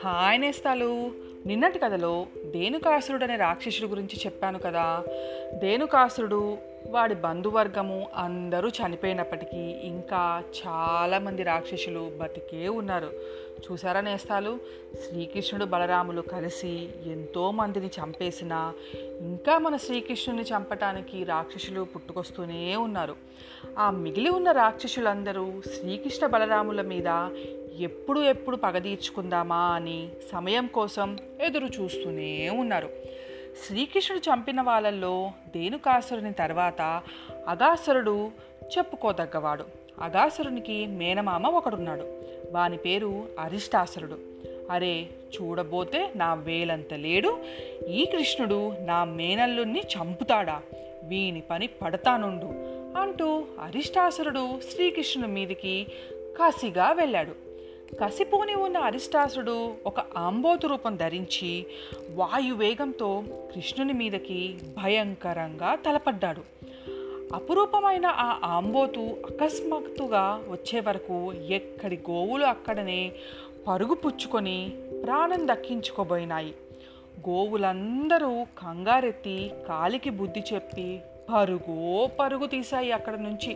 Hi నేస్తాలు. నిన్నటి కథలో ధేనుకాసురుడు అనే రాక్షసుడి గురించి చెప్పాను కదా. ధేనుకాసురుడు వాడి బంధువర్గము అందరూ చనిపోయినప్పటికీ ఇంకా చాలామంది రాక్షసులు బతికే ఉన్నారు. చూసారా నేస్తాలు? శ్రీకృష్ణుడు బలరాములు కలిసి ఎంతోమందిని చంపేసినా చంపేసిన ఇంకా మన శ్రీకృష్ణుని చంపటానికి రాక్షసులు పుట్టుకొస్తూనే ఉన్నారు. ఆ మిగిలి ఉన్న రాక్షసులందరూ శ్రీకృష్ణ బలరాముల మీద ఎప్పుడు ఎప్పుడు పగ తీర్చుకుందామా అని సమయం కోసం ఎదురు చూస్తూనే ఉన్నారు. శ్రీకృష్ణుడు చంపిన వాళ్ళల్లో దేనుకాసురుని తర్వాత అగాసురుడు చెప్పుకోదగ్గవాడు. అగాసురునికి మేనమామ ఒకడున్నాడు. వాని పేరు అరిష్టాసురుడు. అరే చూడబోతే నా వేలంత లేడు. ఈ కృష్ణుడు నా మేనల్లుని చంపుతాడా? వీని పని పడతానుండు అంటూ అరిష్టాసురుడు శ్రీకృష్ణుని మీదికి కాశీగా వెళ్ళాడు. కసిపోని ఉన్న అరిష్టాసుడు ఒక ఆంబోతు రూపం ధరించి వాయువేగంతో కృష్ణుని మీదకి భయంకరంగా తలపడ్డాడు. అపురూపమైన ఆ ఆంబోతు అకస్మాత్తుగా వచ్చే వరకు ఎక్కడి గోవులు అక్కడనే పరుగు పుచ్చుకొని ప్రాణం దక్కించుకోబోయినాయి. గోవులందరూ కంగారెత్తి కాలికి బుద్ధి చెప్పి పరుగో పరుగు తీశాయి అక్కడ నుంచి.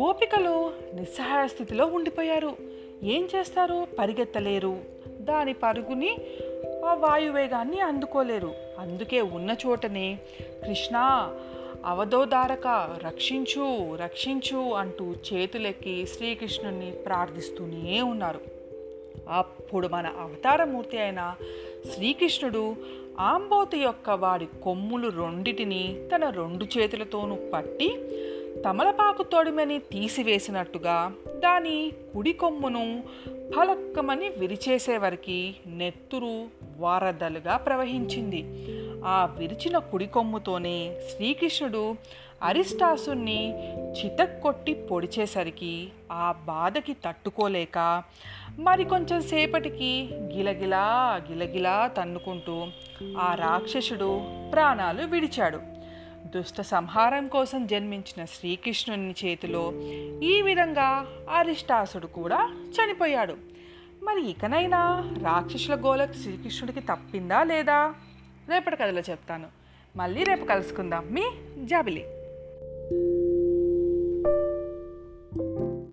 గోపికలు నిస్సహాయ స్థితిలో ఉండిపోయారు. ఏం చేస్తారు? పరిగెత్తలేరు. దాని పరుగుని ఆ వాయువేగాన్ని అందుకోలేరు. అందుకే ఉన్న చోటనే కృష్ణ అవధోదారక రక్షించు రక్షించు అంటూ చేతులెక్కి శ్రీకృష్ణుని ప్రార్థిస్తూనే ఉన్నారు. అప్పుడు మన అవతారమూర్తి అయిన శ్రీకృష్ణుడు ఆంబోతి యొక్క వాడి కొమ్ములు రెండిటిని తన రెండు చేతులతోనూ పట్టి తమలపాకు తొడిమని తీసివేసినట్టుగా దాని కుడి కొమ్మును ఫలక్కమని విరిచేసేవరికి నెత్తురు వారదలుగా ప్రవహించింది. ఆ విరిచిన కుడి కొమ్ముతోనే శ్రీకృష్ణుడు అరిష్టాసుని చితక్కొట్టి పొడిచేసరికి ఆ బాధకి తట్టుకోలేక మరి కొంచెం సేపటికి గిలగిలా గిలగిలా తన్నుకుంటూ ఆ రాక్షసుడు ప్రాణాలు విడిచాడు. దుష్ట సంహారం కోసం జన్మించిన శ్రీకృష్ణుని చేతిలో ఈ విధంగా అరిష్టాసుడు కూడా చనిపోయాడు. మరి ఇకనైనా రాక్షసుల గోలకు శ్రీకృష్ణుడికి తప్పిందా లేదా? రేపటి కథలో చెప్తాను. మళ్ళీ రేపు కలుసుకుందాం. మీ జాబిలి.